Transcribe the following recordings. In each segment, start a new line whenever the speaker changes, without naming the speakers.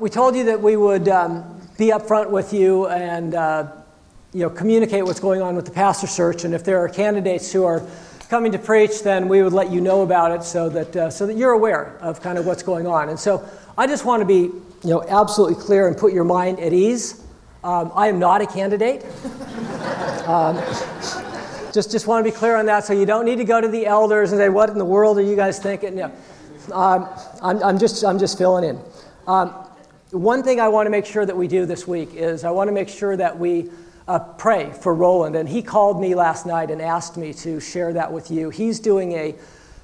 We told you that we would um, be upfront with you and uh, you know, communicate what's going on with the pastor search. And if there are candidates who are coming to preach, then we would let you know about it so that, uh, so that you're aware of kind of what's going on. And so I just want to be you know, absolutely clear and put your mind at ease. Um, I am not a candidate. um, just, just want to be clear on that so you don't need to go to the elders and say, What in the world are you guys thinking? Yeah. Um, I'm, I'm, just, I'm just filling in. Um, one thing I want to make sure that we do this week is I want to make sure that we uh, pray for Roland. And he called me last night and asked me to share that with you. He's doing a,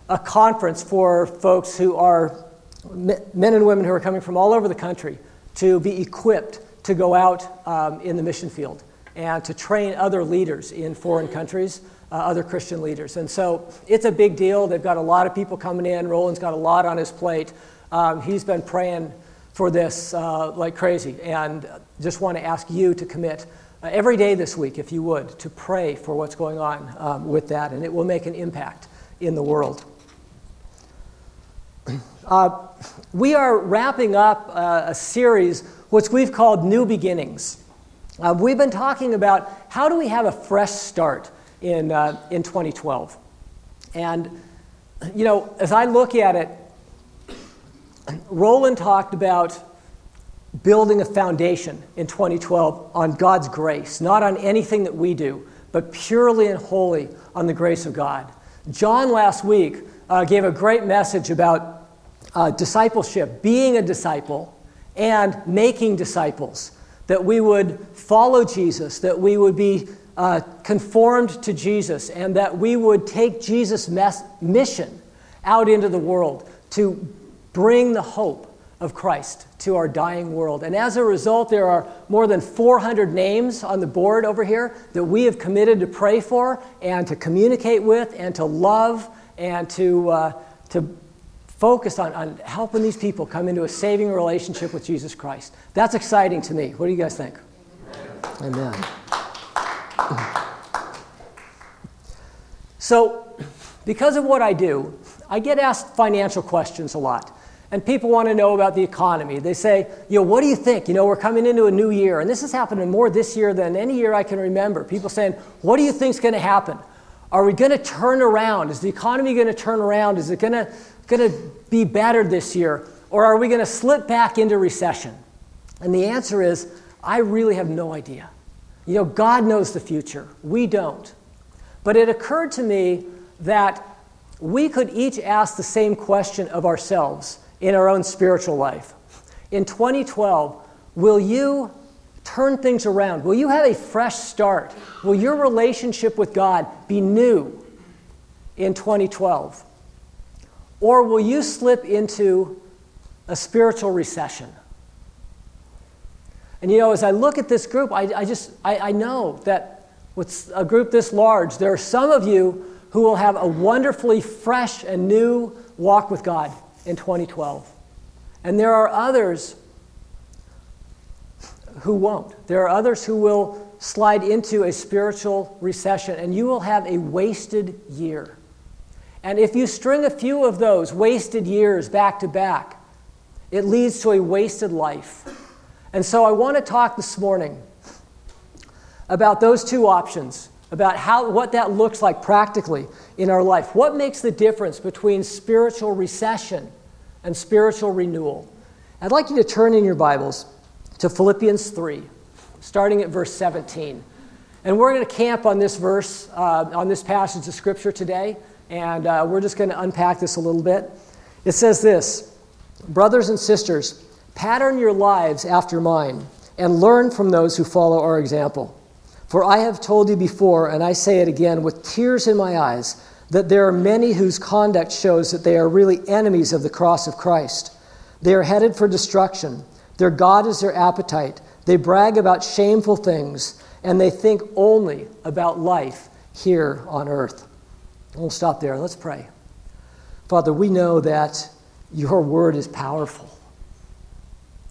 a conference for folks who are men and women who are coming from all over the country to be equipped to go out um, in the mission field and to train other leaders in foreign countries, uh, other Christian leaders. And so it's a big deal. They've got a lot of people coming in. Roland's got a lot on his plate. Um, he's been praying for this uh, like crazy. And just want to ask you to commit uh, every day this week, if you would, to pray for what's going on um, with that, and it will make an impact in the world. Uh, we are wrapping up uh, a series which we've called New Beginnings. Uh, we've been talking about how do we have a fresh start in, uh, in 2012. And, you know, as I look at it, Roland talked about building a foundation in 2012 on God's grace, not on anything that we do, but purely and wholly on the grace of God. John last week uh, gave a great message about uh, discipleship, being a disciple, and making disciples. That we would follow Jesus, that we would be uh, conformed to Jesus, and that we would take Jesus' mes- mission out into the world to bring the hope of Christ to our dying world. And as a result, there are more than 400 names on the board over here that we have committed to pray for and to communicate with and to love and to, uh, to focus on, on helping these people come into a saving relationship with Jesus Christ. That's exciting to me. What do you guys think? Amen. Amen. So, because of what I do, I get asked financial questions a lot. And people want to know about the economy. They say, you know, what do you think? You know, we're coming into a new year. And this is happening more this year than any year I can remember. People saying, what do you think is going to happen? Are we going to turn around? Is the economy going to turn around? Is it going to, going to be better this year? Or are we going to slip back into recession? And the answer is, I really have no idea. You know, God knows the future. We don't. But it occurred to me that we could each ask the same question of ourselves in our own spiritual life. In 2012, will you turn things around? Will you have a fresh start? Will your relationship with God be new in 2012? Or will you slip into a spiritual recession? And you know, as I look at this group, I, I just I, I know that with a group this large, there are some of you who will have a wonderfully fresh and new walk with God in 2012. And there are others who won't. There are others who will slide into a spiritual recession, and you will have a wasted year. And if you string a few of those wasted years back to back, it leads to a wasted life. And so I want to talk this morning about those two options, about how, what that looks like practically in our life. What makes the difference between spiritual recession and spiritual renewal. I'd like you to turn in your Bibles to Philippians 3, starting at verse 17. And we're going to camp on this verse, uh, on this passage of Scripture today, and uh, we're just going to unpack this a little bit. It says this Brothers and sisters, pattern your lives after mine, and learn from those who follow our example. For I have told you before, and I say it again with tears in my eyes that there are many whose conduct shows that they are really enemies of the cross of Christ. They are headed for destruction. Their God is their appetite. They brag about shameful things, and they think only about life here on earth. We'll stop there. Let's pray. Father, we know that your word is powerful.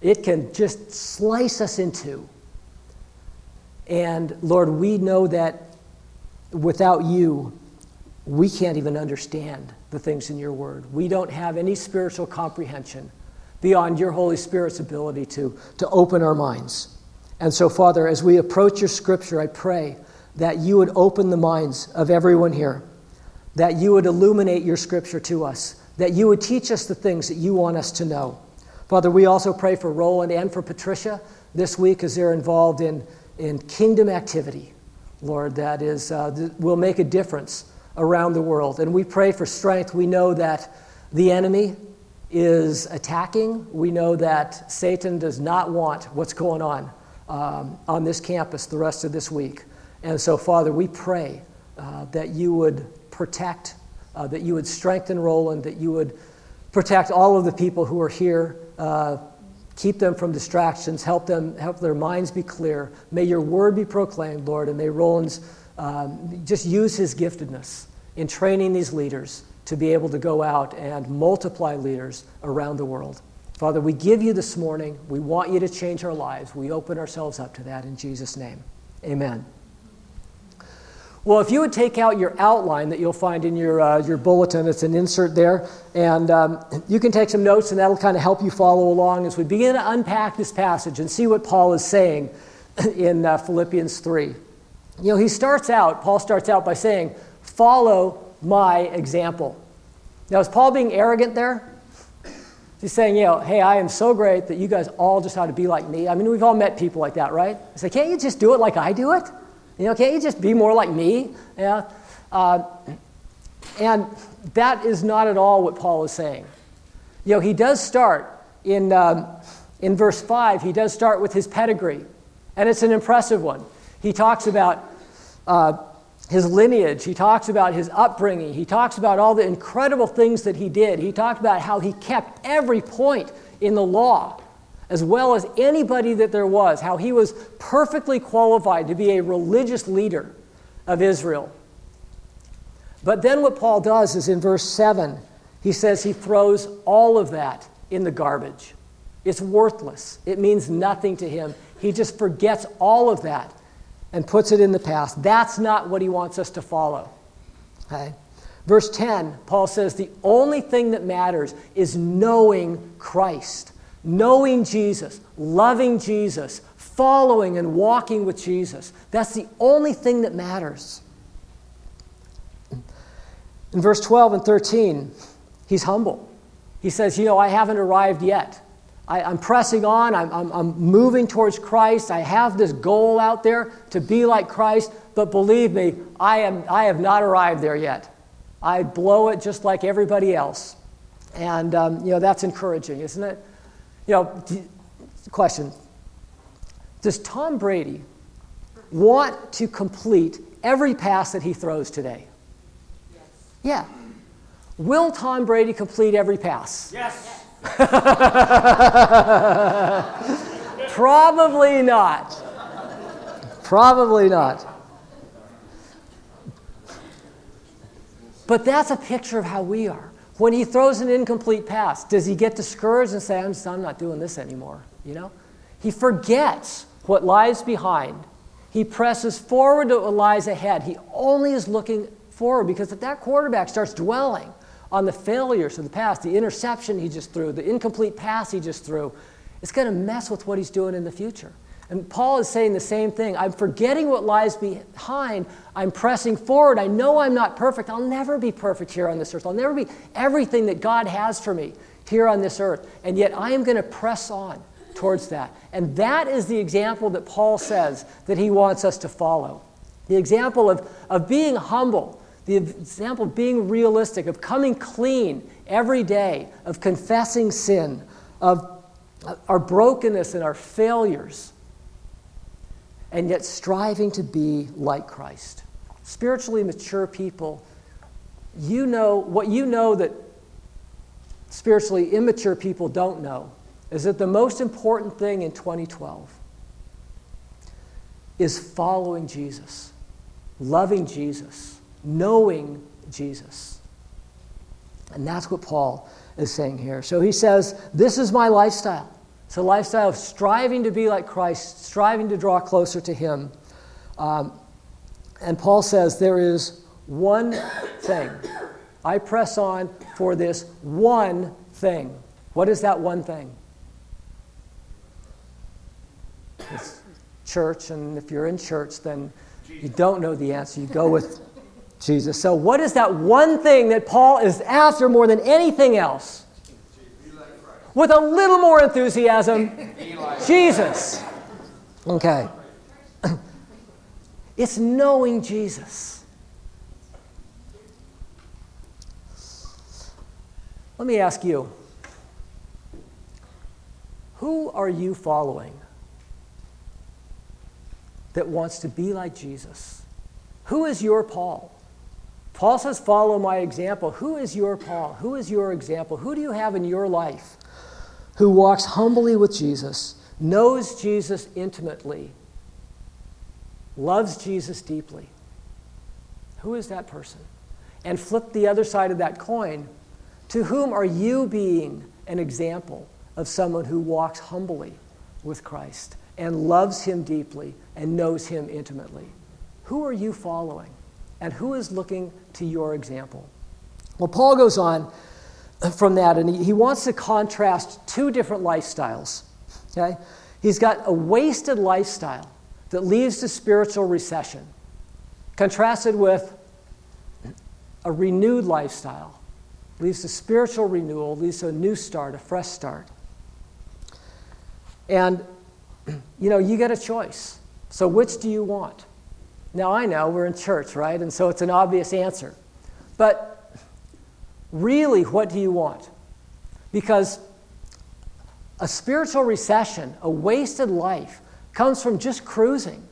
It can just slice us into. And Lord, we know that without you, we can't even understand the things in your word. We don't have any spiritual comprehension beyond your Holy Spirit's ability to, to open our minds. And so, Father, as we approach your scripture, I pray that you would open the minds of everyone here, that you would illuminate your scripture to us, that you would teach us the things that you want us to know. Father, we also pray for Roland and for Patricia this week as they're involved in, in kingdom activity, Lord, that is, uh, will make a difference around the world. And we pray for strength. We know that the enemy is attacking. We know that Satan does not want what's going on um, on this campus the rest of this week. And so, Father, we pray uh, that you would protect, uh, that you would strengthen Roland, that you would protect all of the people who are here. Uh, keep them from distractions, help them, help their minds be clear. May your word be proclaimed, Lord, and may Roland's um, just use his giftedness in training these leaders to be able to go out and multiply leaders around the world. Father, we give you this morning. We want you to change our lives. We open ourselves up to that in Jesus' name. Amen. Well, if you would take out your outline that you'll find in your, uh, your bulletin, it's an insert there, and um, you can take some notes, and that'll kind of help you follow along as we begin to unpack this passage and see what Paul is saying in uh, Philippians 3. You know, he starts out, Paul starts out by saying, Follow my example. Now, is Paul being arrogant there? He's saying, you know, hey, I am so great that you guys all just ought to be like me. I mean, we've all met people like that, right? I say, can't you just do it like I do it? You know, can't you just be more like me? Yeah. Uh, and that is not at all what Paul is saying. You know, he does start in, um, in verse 5, he does start with his pedigree, and it's an impressive one. He talks about uh, his lineage, he talks about his upbringing, he talks about all the incredible things that he did. He talked about how he kept every point in the law as well as anybody that there was, how he was perfectly qualified to be a religious leader of Israel. But then what Paul does is in verse 7, he says he throws all of that in the garbage. It's worthless, it means nothing to him. He just forgets all of that and puts it in the past. That's not what he wants us to follow. Okay? Verse 10, Paul says the only thing that matters is knowing Christ knowing Jesus, loving Jesus, following and walking with Jesus. That's the only thing that matters. In verse 12 and 13, he's humble. He says, You know, I haven't arrived yet. I, am pressing on. I'm, I'm, I'm moving towards Christ. I have this goal out there to be like Christ. But believe me, I, am, I have not arrived there yet. I blow it just like everybody else. And, um, you know, that's encouraging, isn't it? You know, question Does Tom Brady want to complete every pass that he throws today? Yes. Yeah. Will Tom Brady complete every pass?
Yes.
Probably not. Probably not. But that's a picture of how we are. When he throws an incomplete pass, does he get discouraged and say, I'm, just, I'm not doing this anymore? You know? He forgets what lies behind. He presses forward to what lies ahead. He only is looking forward because if that quarterback starts dwelling on the failures of the past, the interception he just threw, the incomplete pass he just threw, it's going to mess with what he's doing in the future. And Paul is saying the same thing. I'm forgetting what lies behind. I'm pressing forward. I know I'm not perfect. I'll never be perfect here on this earth. I'll never be everything that God has for me here on this earth. And yet I am going to press on towards that. And that is the example that Paul says that he wants us to follow. The example of, of being humble, the example of being realistic, of coming clean every day, of confessing sin, of our brokenness and our failures and yet striving to be like Christ. Spiritually mature people, you know what you know that spiritually immature people don't know is that the most important thing in 2012 is following Jesus, loving Jesus, knowing Jesus. And that's what Paul is saying here. So he says, This is my lifestyle. It's a lifestyle of striving to be like Christ, striving to draw closer to Him. Um, and Paul says there is one thing. I press on for this one thing. What is that one thing? It's church, and if you're in church, then you don't know the answer. You go with Jesus. So, what is that one thing that Paul is after more than anything else? With a little more enthusiasm, Jesus. Okay. It's knowing Jesus. Let me ask you who are you following that wants to be like Jesus? Who is your Paul? Paul says, Follow my example. Who is your Paul? Who is your example? Who do you have in your life who walks humbly with Jesus, knows Jesus intimately, loves Jesus deeply? Who is that person? And flip the other side of that coin. To whom are you being an example of someone who walks humbly with Christ and loves him deeply and knows him intimately? Who are you following? And who is looking to your example? Well, Paul goes on from that, and he, he wants to contrast two different lifestyles. Okay? He's got a wasted lifestyle that leads to spiritual recession, contrasted with a renewed lifestyle, leads to spiritual renewal, leads to a new start, a fresh start. And, you know, you get a choice. So, which do you want? Now, I know we're in church, right? And so it's an obvious answer. But really, what do you want? Because a spiritual recession, a wasted life, comes from just cruising.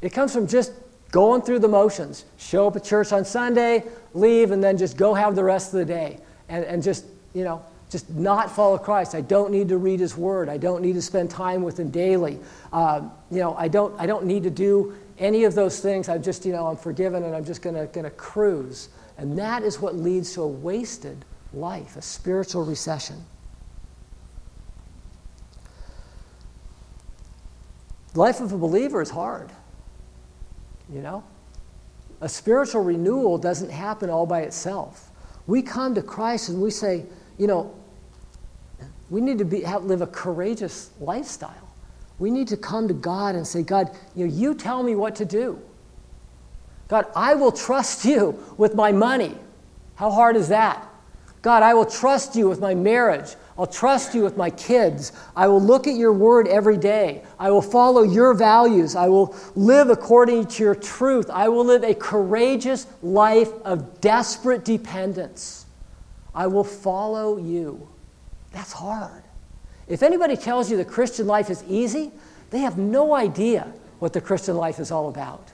It comes from just going through the motions. Show up at church on Sunday, leave, and then just go have the rest of the day. And, and just, you know, just not follow Christ. I don't need to read His Word. I don't need to spend time with Him daily. Um, you know, I don't, I don't need to do any of those things, I'm just, you know, I'm forgiven and I'm just going to cruise. And that is what leads to a wasted life, a spiritual recession. Life of a believer is hard, you know? A spiritual renewal doesn't happen all by itself. We come to Christ and we say, you know, we need to be, have, live a courageous lifestyle. We need to come to God and say, God, you, know, you tell me what to do. God, I will trust you with my money. How hard is that? God, I will trust you with my marriage. I'll trust you with my kids. I will look at your word every day. I will follow your values. I will live according to your truth. I will live a courageous life of desperate dependence. I will follow you. That's hard. If anybody tells you the Christian life is easy, they have no idea what the Christian life is all about.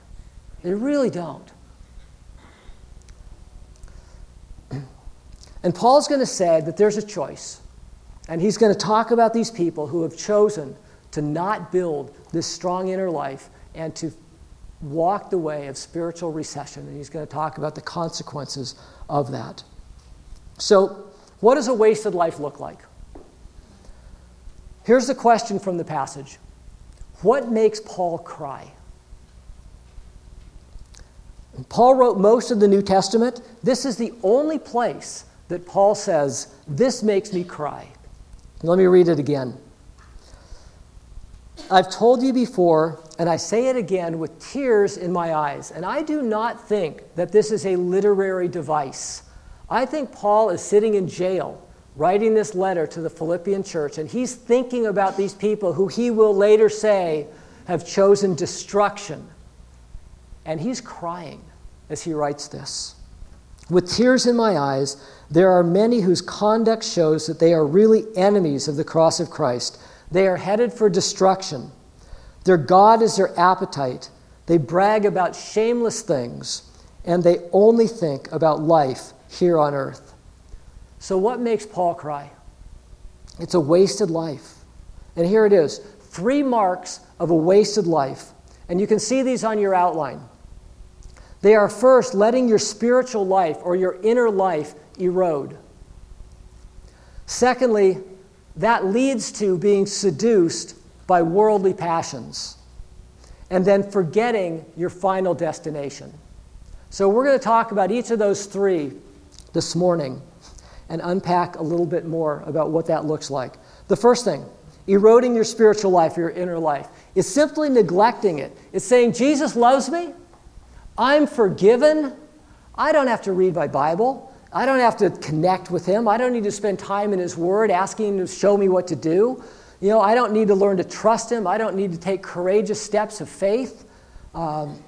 They really don't. And Paul's going to say that there's a choice. And he's going to talk about these people who have chosen to not build this strong inner life and to walk the way of spiritual recession. And he's going to talk about the consequences of that. So, what does a wasted life look like? Here's the question from the passage What makes Paul cry? Paul wrote most of the New Testament. This is the only place that Paul says, This makes me cry. Let me read it again. I've told you before, and I say it again with tears in my eyes, and I do not think that this is a literary device. I think Paul is sitting in jail writing this letter to the Philippian church, and he's thinking about these people who he will later say have chosen destruction. And he's crying as he writes this. With tears in my eyes, there are many whose conduct shows that they are really enemies of the cross of Christ. They are headed for destruction. Their God is their appetite. They brag about shameless things, and they only think about life here on earth. So, what makes Paul cry? It's a wasted life. And here it is three marks of a wasted life. And you can see these on your outline. They are first letting your spiritual life or your inner life erode. Secondly, that leads to being seduced by worldly passions. And then forgetting your final destination. So we're going to talk about each of those three this morning and unpack a little bit more about what that looks like. The first thing, eroding your spiritual life, or your inner life, is simply neglecting it. It's saying, Jesus loves me, I'm forgiven, I don't have to read my Bible. I don't have to connect with him. I don't need to spend time in his word asking him to show me what to do. You know, I don't need to learn to trust him. I don't need to take courageous steps of faith. Um,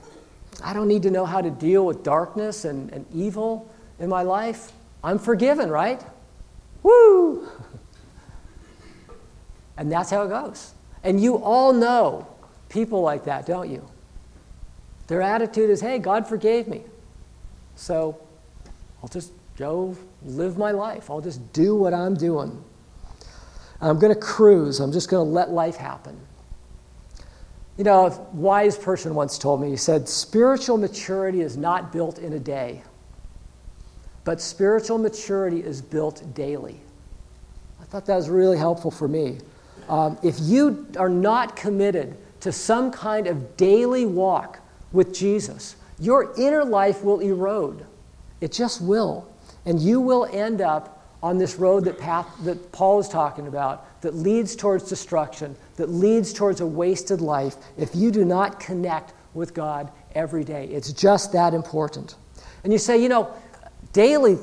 I don't need to know how to deal with darkness and, and evil in my life. I'm forgiven, right? Woo! and that's how it goes. And you all know people like that, don't you? Their attitude is, hey, God forgave me. So I'll just go live my life. I'll just do what I'm doing. I'm going to cruise. I'm just going to let life happen. You know, a wise person once told me, he said, spiritual maturity is not built in a day, but spiritual maturity is built daily. I thought that was really helpful for me. Um, if you are not committed to some kind of daily walk with Jesus, your inner life will erode. It just will. And you will end up on this road that, path, that Paul is talking about that leads towards destruction, that leads towards a wasted life if you do not connect with God every day. It's just that important. And you say, you know, daily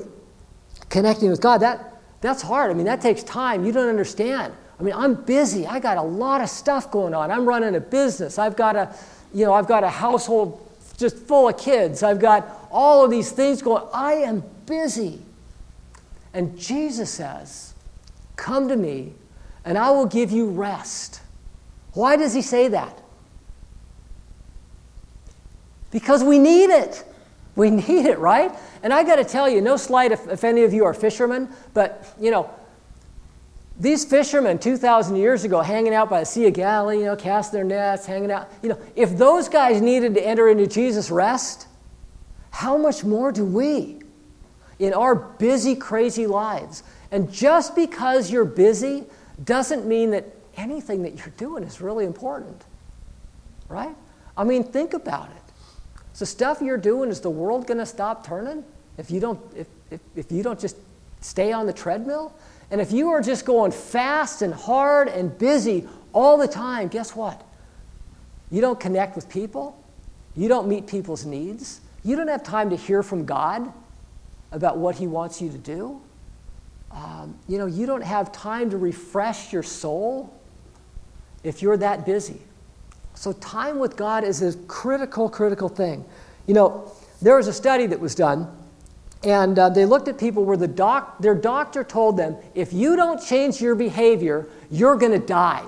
connecting with God, that, that's hard. I mean, that takes time. You don't understand. I mean, I'm busy. I got a lot of stuff going on. I'm running a business. I've got a, you know, I've got a household just full of kids. I've got all of these things going. I am busy. And Jesus says, Come to me, and I will give you rest. Why does he say that? Because we need it. We need it, right? And I got to tell you, no slight if, if any of you are fishermen, but you know, these fishermen 2,000 years ago, hanging out by the Sea of Galilee, you know, cast their nets, hanging out, you know, if those guys needed to enter into Jesus' rest, how much more do we in our busy, crazy lives? And just because you're busy doesn't mean that anything that you're doing is really important, right? I mean, think about it. the stuff you're doing, is the world going to stop turning if you don't, if, if, if you don't just stay on the treadmill? And if you are just going fast and hard and busy all the time, guess what? You don't connect with people. You don't meet people's needs. You don't have time to hear from God about what He wants you to do. Um, you know, you don't have time to refresh your soul if you're that busy. So, time with God is a critical, critical thing. You know, there was a study that was done and uh, they looked at people where the doc, their doctor told them, if you don't change your behavior, you're going to die.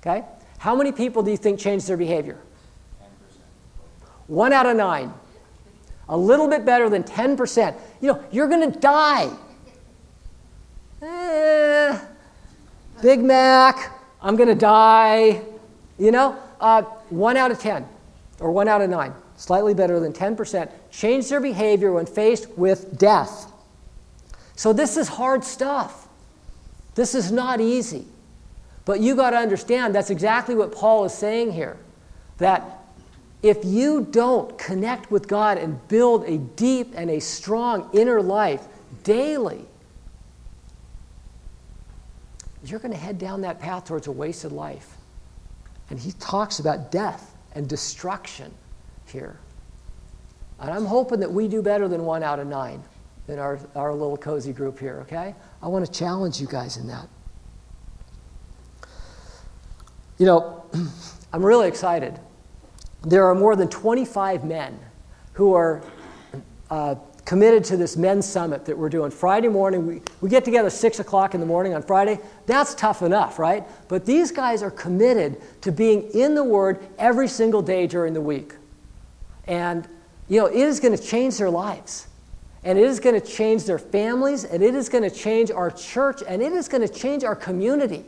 Okay? How many people do you think changed their behavior? 10%. One out of nine. A little bit better than 10%. You know, you're going to die. Eh, Big Mac, I'm going to die. You know, uh, one out of 10 or one out of nine slightly better than 10%, change their behavior when faced with death. So this is hard stuff. This is not easy. But you got to understand that's exactly what Paul is saying here. That if you don't connect with God and build a deep and a strong inner life daily, you're going to head down that path towards a wasted life. And he talks about death and destruction here. And I'm hoping that we do better than one out of nine in our, our little cozy group here, okay? I want to challenge you guys in that. You know, I'm really excited. There are more than 25 men who are uh, committed to this men's summit that we're doing Friday morning. We, we get together 6 o'clock in the morning on Friday. That's tough enough, right? But these guys are committed to being in the Word every single day during the week. And, you know, it is going to change their lives. And it is going to change their families. And it is going to change our church. And it is going to change our community.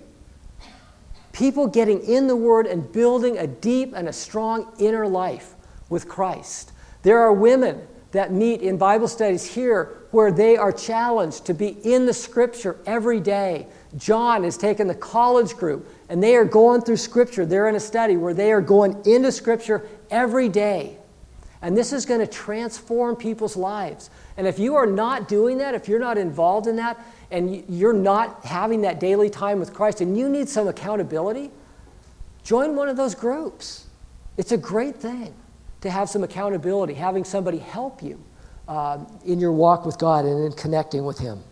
People getting in the Word and building a deep and a strong inner life with Christ. There are women that meet in Bible studies here where they are challenged to be in the Scripture every day. John has taken the college group and they are going through Scripture. They're in a study where they are going into Scripture every day. And this is going to transform people's lives. And if you are not doing that, if you're not involved in that, and you're not having that daily time with Christ, and you need some accountability, join one of those groups. It's a great thing to have some accountability, having somebody help you uh, in your walk with God and in connecting with Him.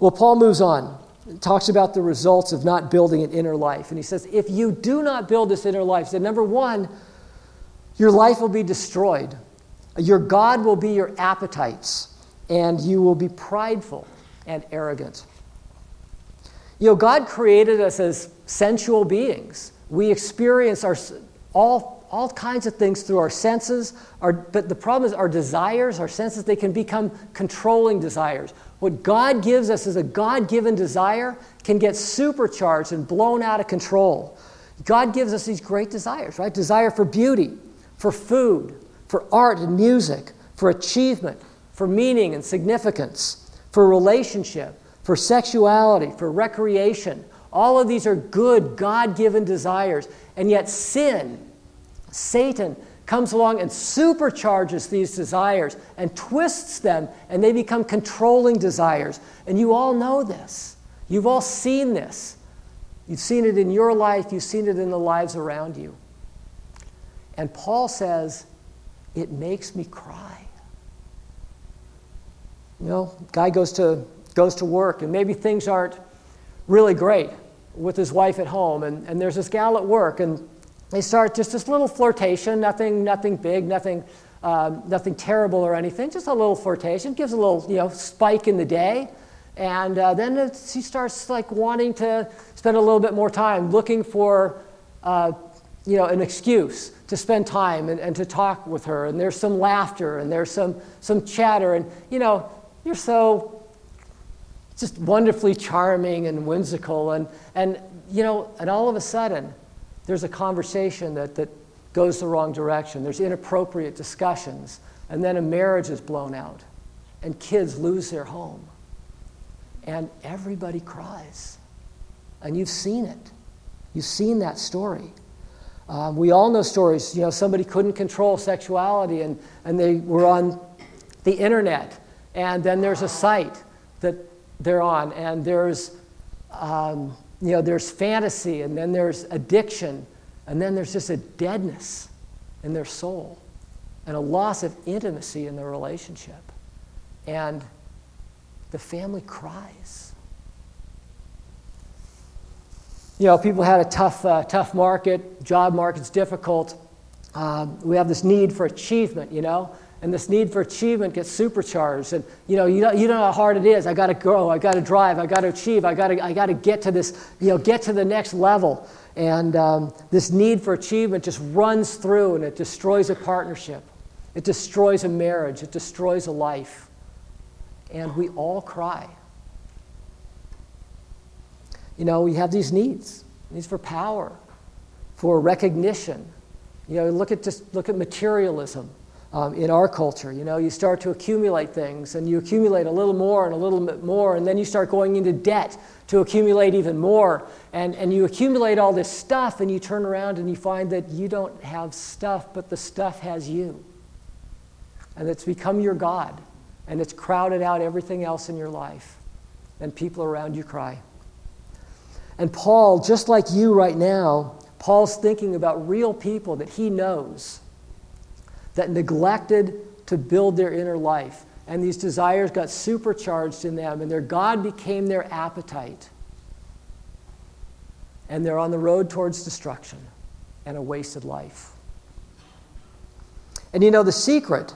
Well, Paul moves on, talks about the results of not building an inner life. And he says, if you do not build this inner life, then number one, your life will be destroyed. Your God will be your appetites, and you will be prideful and arrogant. You know, God created us as sensual beings. We experience our, all, all kinds of things through our senses, our, but the problem is our desires, our senses, they can become controlling desires. What God gives us as a God given desire can get supercharged and blown out of control. God gives us these great desires, right? Desire for beauty, for food, for art and music, for achievement, for meaning and significance, for relationship, for sexuality, for recreation. All of these are good, God given desires. And yet, sin, Satan, comes along and supercharges these desires and twists them, and they become controlling desires. And you all know this. You've all seen this. You've seen it in your life, you've seen it in the lives around you. And Paul says, It makes me cry. You know, guy goes to, goes to work, and maybe things aren't really great with his wife at home, and, and there's this gal at work, and they start just this little flirtation, nothing, nothing big, nothing, um, nothing terrible or anything, just a little flirtation, gives a little, you know, spike in the day. And uh, then she starts like wanting to spend a little bit more time looking for, uh, you know, an excuse to spend time and, and to talk with her. And there's some laughter and there's some, some chatter. And, you know, you're so just wonderfully charming and whimsical. And, and you know, and all of a sudden, there's a conversation that, that goes the wrong direction. There's inappropriate discussions. And then a marriage is blown out. And kids lose their home. And everybody cries. And you've seen it. You've seen that story. Um, we all know stories. You know, somebody couldn't control sexuality and, and they were on the internet. And then there's a site that they're on, and there's um, you know, there's fantasy, and then there's addiction, and then there's just a deadness in their soul and a loss of intimacy in their relationship. And the family cries. You know, people had a tough, uh, tough market, job market's difficult. Uh, we have this need for achievement, you know? And this need for achievement gets supercharged. And you know you know, you know how hard it is. I got to grow. I got to drive. I got to achieve. I got to i got to get to this you know get to the next level. And um, this need for achievement just runs through and it destroys a partnership. It destroys a marriage. It destroys a life. And we all cry you know we have these needs needs for power for recognition you know look at just look at materialism um, in our culture. You know, you start to accumulate things and you accumulate a little more and a little bit more, and then you start going into debt to accumulate even more. And, and you accumulate all this stuff, and you turn around and you find that you don't have stuff, but the stuff has you. And it's become your God, and it's crowded out everything else in your life. And people around you cry. And Paul, just like you right now, Paul's thinking about real people that he knows that neglected to build their inner life. And these desires got supercharged in them, and their God became their appetite. And they're on the road towards destruction and a wasted life. And you know, the secret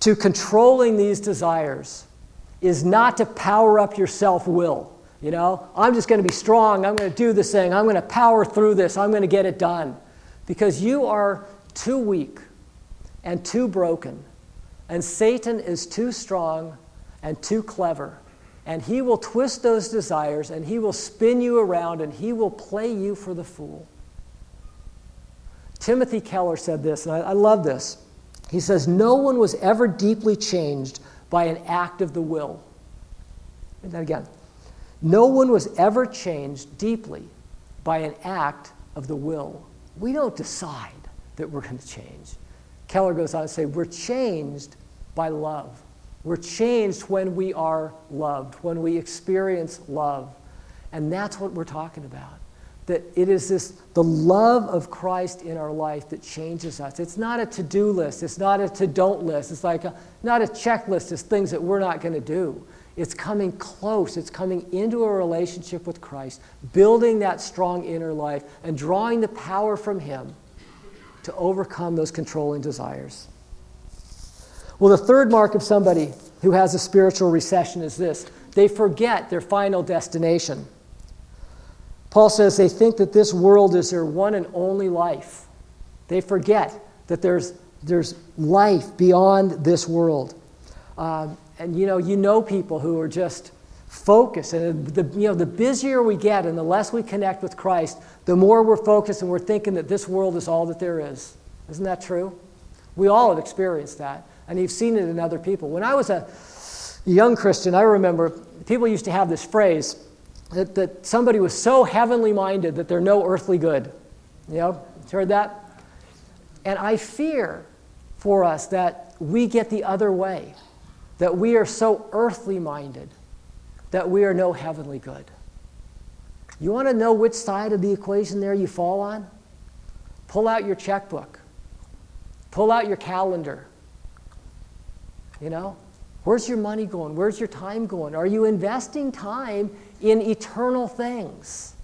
to controlling these desires is not to power up your self will. You know, I'm just going to be strong. I'm going to do this thing. I'm going to power through this. I'm going to get it done because you are too weak and too broken, and Satan is too strong and too clever. And he will twist those desires and he will spin you around and he will play you for the fool. Timothy Keller said this, and I, I love this. He says, No one was ever deeply changed by an act of the will. And that again. No one was ever changed deeply by an act of the will. We don't decide that we're going to change. Keller goes on to say, We're changed by love. We're changed when we are loved, when we experience love. And that's what we're talking about. That it is this, the love of Christ in our life that changes us. It's not a to do list, it's not a to don't list, it's like a, not a checklist of things that we're not going to do. It's coming close, it's coming into a relationship with Christ, building that strong inner life, and drawing the power from Him to overcome those controlling desires. Well, the third mark of somebody who has a spiritual recession is this they forget their final destination. Paul says they think that this world is their one and only life. They forget that there's, there's life beyond this world. Um, and you know, you know people who are just focused. And the, you know, the busier we get and the less we connect with Christ, the more we're focused and we're thinking that this world is all that there is. Isn't that true? We all have experienced that. And you've seen it in other people. When I was a young Christian, I remember people used to have this phrase that, that somebody was so heavenly minded that they're no earthly good. You know, heard that? And I fear for us that we get the other way, that we are so earthly minded that we are no heavenly good. You want to know which side of the equation there you fall on? Pull out your checkbook, pull out your calendar. You know, where's your money going? Where's your time going? Are you investing time in eternal things?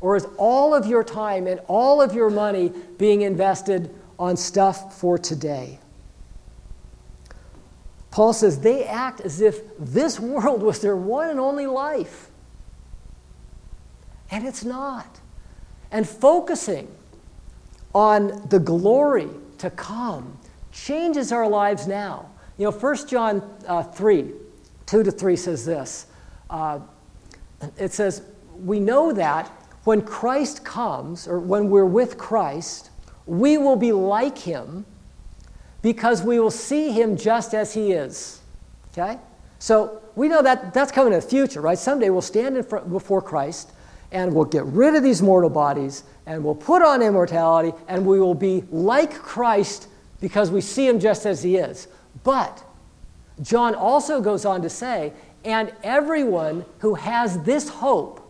Or is all of your time and all of your money being invested on stuff for today? Paul says they act as if this world was their one and only life. And it's not. And focusing on the glory to come changes our lives now. You know, 1 John uh, 3, 2 to 3 says this. Uh, it says, We know that when Christ comes, or when we're with Christ, we will be like him because we will see him just as he is. Okay? So we know that that's coming in the future, right? Someday we'll stand in front, before Christ and we'll get rid of these mortal bodies and we'll put on immortality and we will be like Christ because we see him just as he is. But John also goes on to say, and everyone who has this hope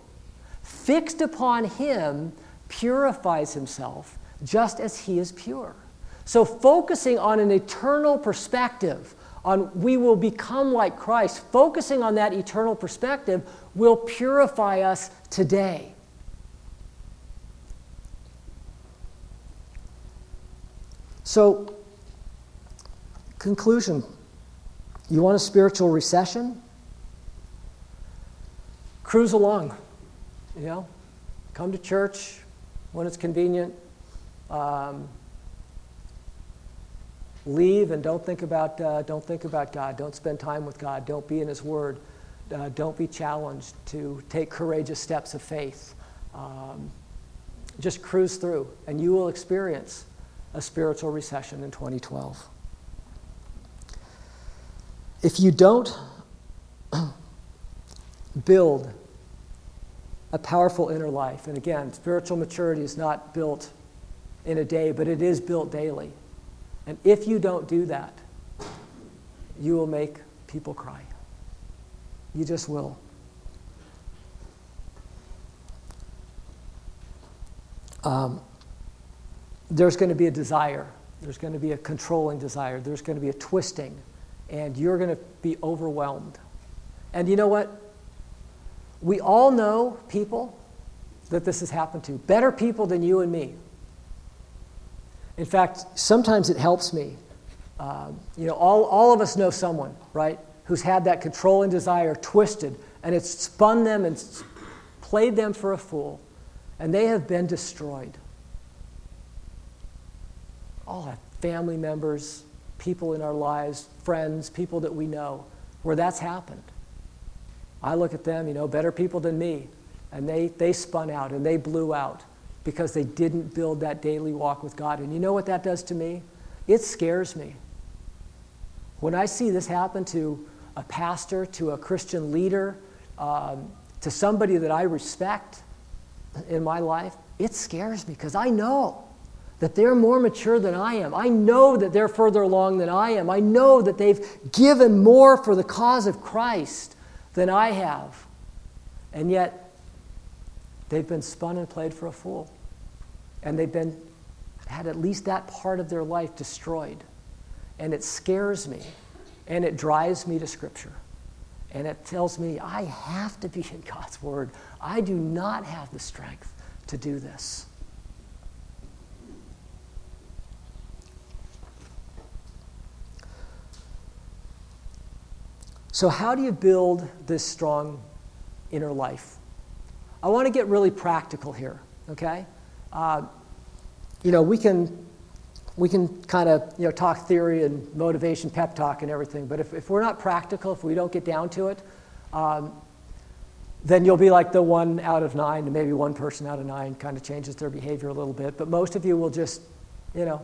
fixed upon him purifies himself just as he is pure. So, focusing on an eternal perspective, on we will become like Christ, focusing on that eternal perspective will purify us today. So, conclusion you want a spiritual recession? Cruise along. You know, come to church when it's convenient. Um, leave and don't think about uh, don't think about God. Don't spend time with God. Don't be in His Word. Uh, don't be challenged to take courageous steps of faith. Um, just cruise through, and you will experience a spiritual recession in 2012. If you don't build a powerful inner life, and again, spiritual maturity is not built in a day, but it is built daily. And if you don't do that, you will make people cry. You just will. Um, there's going to be a desire. There's going to be a controlling desire. There's going to be a twisting. And you're going to be overwhelmed. And you know what? We all know people that this has happened to, better people than you and me. In fact, sometimes it helps me. Uh, you know, all, all of us know someone, right, who's had that controlling desire twisted, and it's spun them and played them for a fool, and they have been destroyed all have family members, people in our lives, friends, people that we know, where that's happened. I look at them, you know, better people than me, and they, they spun out and they blew out because they didn't build that daily walk with God. And you know what that does to me? It scares me. When I see this happen to a pastor, to a Christian leader, um, to somebody that I respect in my life, it scares me because I know that they're more mature than I am. I know that they're further along than I am. I know that they've given more for the cause of Christ than I have. And yet, they've been spun and played for a fool. And they've been, had at least that part of their life destroyed. And it scares me. And it drives me to Scripture. And it tells me I have to be in God's Word. I do not have the strength to do this. So, how do you build this strong inner life? I want to get really practical here, okay? Uh, you know, we can, we can kind of you know, talk theory and motivation, pep talk, and everything, but if, if we're not practical, if we don't get down to it, um, then you'll be like the one out of nine, and maybe one person out of nine kind of changes their behavior a little bit, but most of you will just, you know,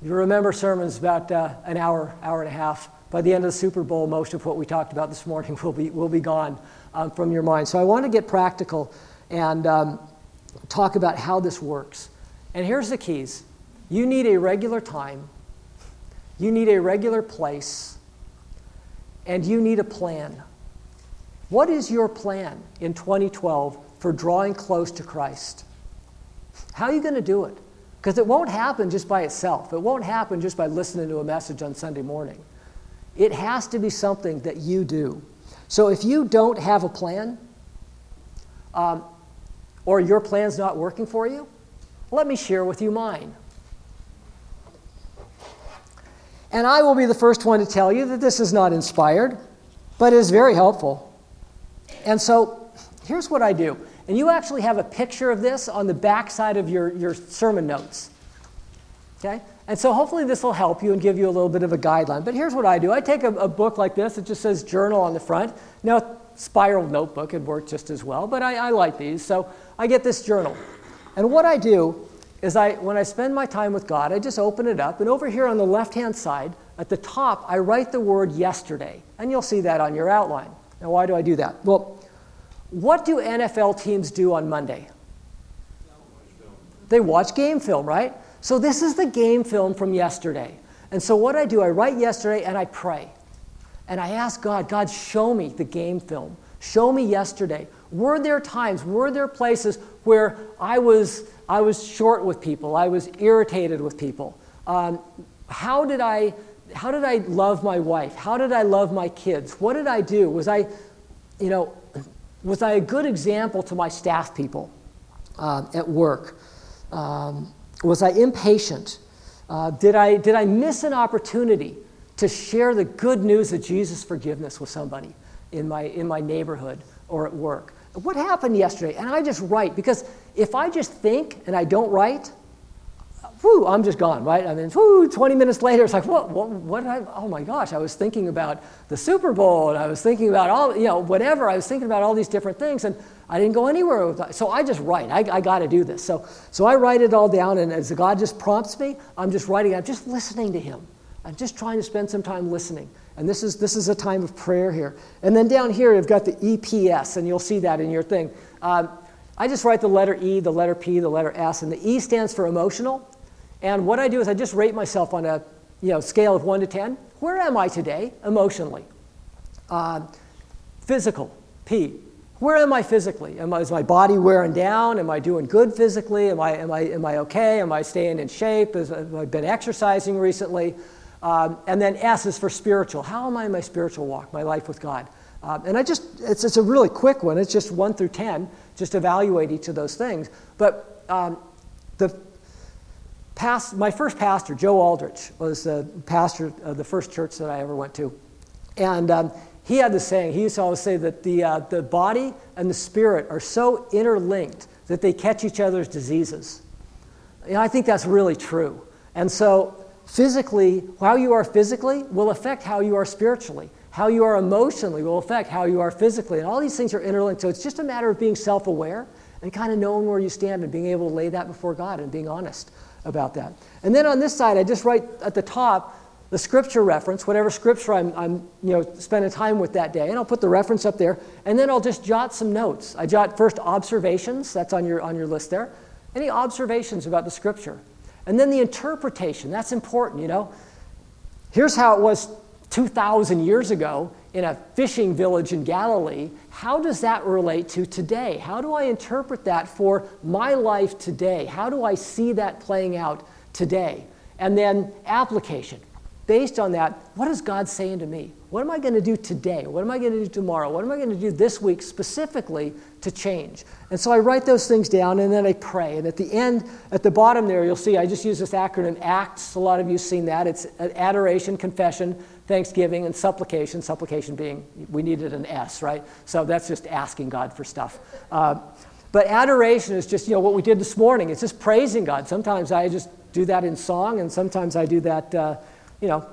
you remember sermons about uh, an hour, hour and a half by the end of the Super Bowl, most of what we talked about this morning will be, will be gone um, from your mind. So I want to get practical and um, talk about how this works. And here's the keys you need a regular time, you need a regular place, and you need a plan. What is your plan in 2012 for drawing close to Christ? How are you going to do it? Because it won't happen just by itself. It won't happen just by listening to a message on Sunday morning. It has to be something that you do. So if you don't have a plan, um, or your plan's not working for you, let me share with you mine. And I will be the first one to tell you that this is not inspired, but it is very helpful. And so here's what I do. And you actually have a picture of this on the back side of your, your sermon notes. Okay? And so hopefully this will help you and give you a little bit of a guideline. But here's what I do I take a, a book like this, it just says journal on the front. Now, spiral notebook would work just as well, but I, I like these. So I get this journal. And what I do is I, when I spend my time with God, I just open it up, and over here on the left hand side, at the top, I write the word yesterday. And you'll see that on your outline. Now, why do I do that? Well, what do NFL teams do on Monday? They watch game film, right? So this is the game film from yesterday. And so what I do, I write yesterday and I pray. And I ask God, God, show me the game film. Show me yesterday. Were there times, were there places where I was, I was short with people? I was irritated with people? Um, how, did I, how did I love my wife? How did I love my kids? What did I do? Was I, you know, was I a good example to my staff people uh, at work? Um, was I impatient? Uh, did, I, did I miss an opportunity to share the good news of Jesus' forgiveness with somebody in my, in my neighborhood or at work? What happened yesterday? And I just write because if I just think and I don't write, whew, I'm just gone, right? I mean, whew, 20 minutes later, it's like, what, what, what I, oh my gosh, I was thinking about the Super Bowl and I was thinking about all, you know, whatever. I was thinking about all these different things and I didn't go anywhere with. So I just write. I, I got to do this. So, so I write it all down and as God just prompts me, I'm just writing. I'm just listening to Him. I'm just trying to spend some time listening. And this is, this is a time of prayer here. And then down here, you've got the EPS, and you'll see that in your thing. Um, I just write the letter E, the letter P, the letter S, and the E stands for emotional. And what I do is I just rate myself on a you know, scale of 1 to 10. Where am I today emotionally? Uh, physical, P. Where am I physically? Am I, is my body wearing down? Am I doing good physically? Am I, am I, am I okay? Am I staying in shape? Has, have I been exercising recently? Um, and then S is for spiritual. How am I in my spiritual walk, my life with God? Um, and I just, it's, it's a really quick one. It's just 1 through 10. Just evaluate each of those things. But um, the past, my first pastor, Joe Aldrich, was the pastor of the first church that I ever went to. And um, he had this saying, he used to always say that the, uh, the body and the spirit are so interlinked that they catch each other's diseases. I think that's really true. And so, physically, how you are physically will affect how you are spiritually. How you are emotionally will affect how you are physically. And all these things are interlinked. So, it's just a matter of being self aware and kind of knowing where you stand and being able to lay that before God and being honest about that. And then on this side, I just write at the top the scripture reference, whatever scripture I'm, I'm you know, spending time with that day, and I'll put the reference up there, and then I'll just jot some notes. I jot first observations, that's on your, on your list there. Any observations about the scripture? And then the interpretation, that's important, you know. Here's how it was 2,000 years ago in a fishing village in Galilee. How does that relate to today? How do I interpret that for my life today? How do I see that playing out today? And then application. Based on that, what is God saying to me? What am I going to do today? What am I going to do tomorrow? What am I going to do this week specifically to change? And so I write those things down and then I pray. And at the end, at the bottom there, you'll see I just use this acronym ACTS. A lot of you have seen that. It's adoration, confession, thanksgiving, and supplication. Supplication being, we needed an S, right? So that's just asking God for stuff. Uh, but adoration is just, you know, what we did this morning. It's just praising God. Sometimes I just do that in song, and sometimes I do that. Uh, you know,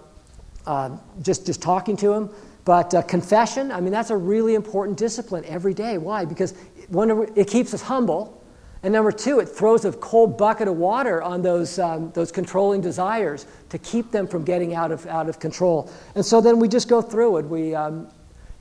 uh, just, just talking to him. But uh, confession, I mean, that's a really important discipline every day. Why? Because one, it keeps us humble. And number two, it throws a cold bucket of water on those, um, those controlling desires to keep them from getting out of, out of control. And so then we just go through it. We um,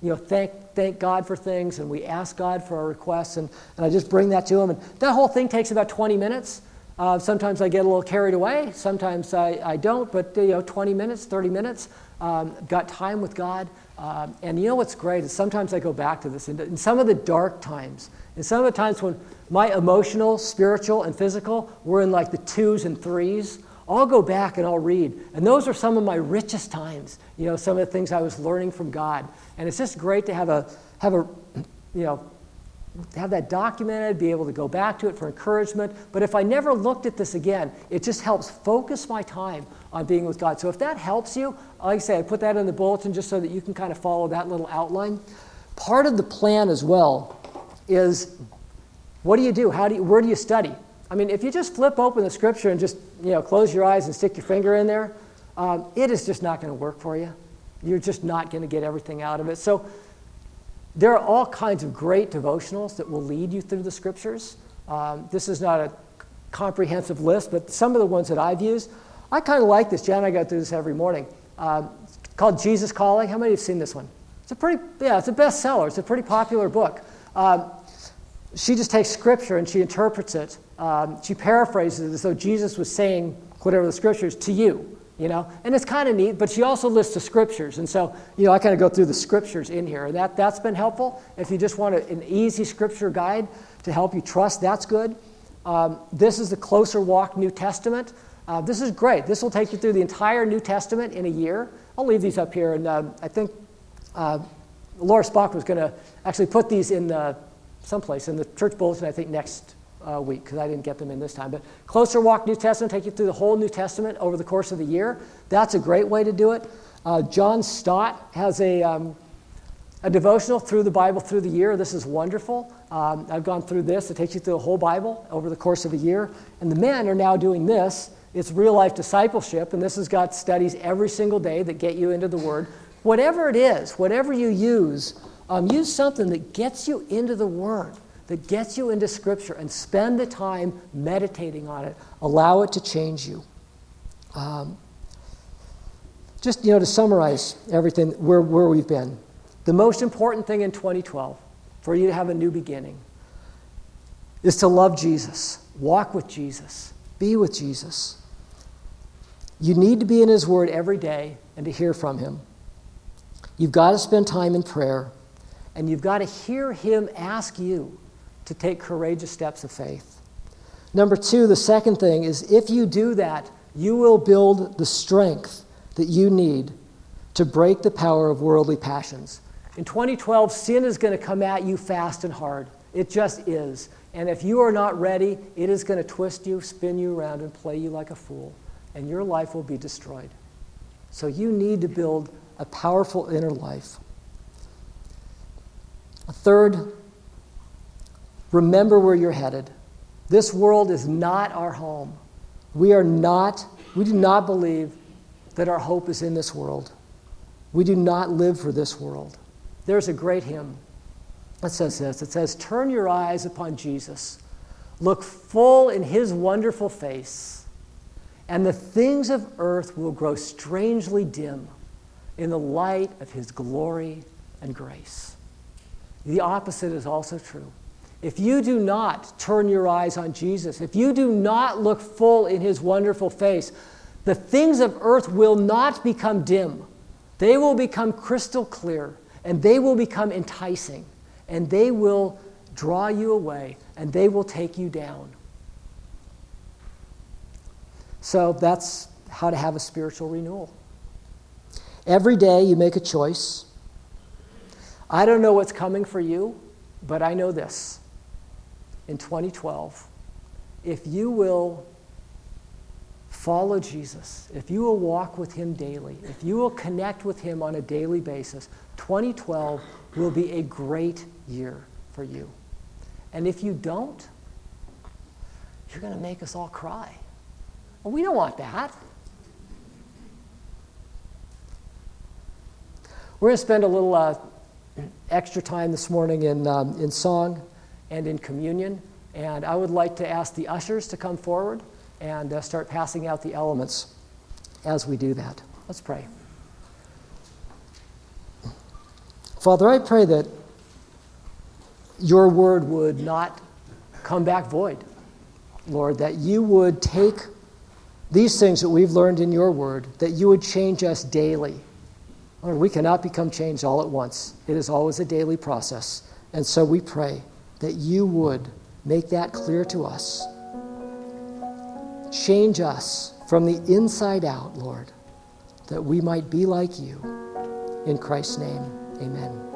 you know, thank, thank God for things and we ask God for our requests. And, and I just bring that to Him. And that whole thing takes about 20 minutes. Uh, sometimes I get a little carried away. Sometimes I, I don't, but you know, 20 minutes, 30 minutes, um, got time with God. Um, and you know what's great is sometimes I go back to this. In, in some of the dark times, in some of the times when my emotional, spiritual, and physical were in like the twos and threes, I'll go back and I'll read. And those are some of my richest times, you know, some of the things I was learning from God. And it's just great to have a, have a you know, have that documented, be able to go back to it for encouragement. But if I never looked at this again, it just helps focus my time on being with God. So if that helps you, like I say, I put that in the bulletin just so that you can kind of follow that little outline. Part of the plan as well is what do you do? How do you, where do you study? I mean, if you just flip open the scripture and just you know close your eyes and stick your finger in there, um, it is just not going to work for you. You're just not going to get everything out of it. So there are all kinds of great devotionals that will lead you through the scriptures. Um, this is not a comprehensive list, but some of the ones that I've used, I kind of like this. Jan and I go through this every morning. Um, called Jesus Calling. How many have seen this one? It's a pretty, yeah, it's a bestseller. It's a pretty popular book. Um, she just takes scripture and she interprets it. Um, she paraphrases it as though Jesus was saying whatever the scriptures to you you know? And it's kind of neat but she also lists the scriptures. And so you know i kind of go through the scriptures in here and that, that's been helpful. If you just want a, an easy scripture guide to help you trust that's good. Um, this is the closer walk new testament. Uh, this is great. This will take you through the entire new testament in a year. I'll leave these up here and um, i think uh, laura spock was going to actually put these in the, someplace in the church bulletin i think next uh, week because I didn't get them in this time. But Closer Walk New Testament, take you through the whole New Testament over the course of the year. That's a great way to do it. Uh, John Stott has a, um, a devotional through the Bible through the year. This is wonderful. Um, I've gone through this. It takes you through the whole Bible over the course of a year. And the men are now doing this. It's real life discipleship, and this has got studies every single day that get you into the Word. Whatever it is, whatever you use, um, use something that gets you into the Word that gets you into Scripture and spend the time meditating on it. Allow it to change you. Um, just you know, to summarize everything where, where we've been, the most important thing in 2012 for you to have a new beginning is to love Jesus, walk with Jesus, be with Jesus. You need to be in His Word every day and to hear from Him. You've got to spend time in prayer, and you've got to hear Him ask you to take courageous steps of faith. Number two, the second thing is if you do that, you will build the strength that you need to break the power of worldly passions. In 2012, sin is going to come at you fast and hard. It just is. And if you are not ready, it is going to twist you, spin you around, and play you like a fool. And your life will be destroyed. So you need to build a powerful inner life. A third, Remember where you're headed. This world is not our home. We are not, we do not believe that our hope is in this world. We do not live for this world. There's a great hymn that says this it says, Turn your eyes upon Jesus, look full in his wonderful face, and the things of earth will grow strangely dim in the light of his glory and grace. The opposite is also true. If you do not turn your eyes on Jesus, if you do not look full in his wonderful face, the things of earth will not become dim. They will become crystal clear and they will become enticing and they will draw you away and they will take you down. So that's how to have a spiritual renewal. Every day you make a choice. I don't know what's coming for you, but I know this in 2012, if you will follow Jesus, if you will walk with Him daily, if you will connect with Him on a daily basis, 2012 will be a great year for you. And if you don't, you're going to make us all cry. Well, we don't want that. We're going to spend a little uh, extra time this morning in, um, in song and in communion. And I would like to ask the ushers to come forward and uh, start passing out the elements as we do that. Let's pray. Father, I pray that your word would not come back void. Lord, that you would take these things that we've learned in your word, that you would change us daily. Lord, we cannot become changed all at once. It is always a daily process. And so we pray that you would make that clear to us. Change us from the inside out, Lord, that we might be like you. In Christ's name, amen.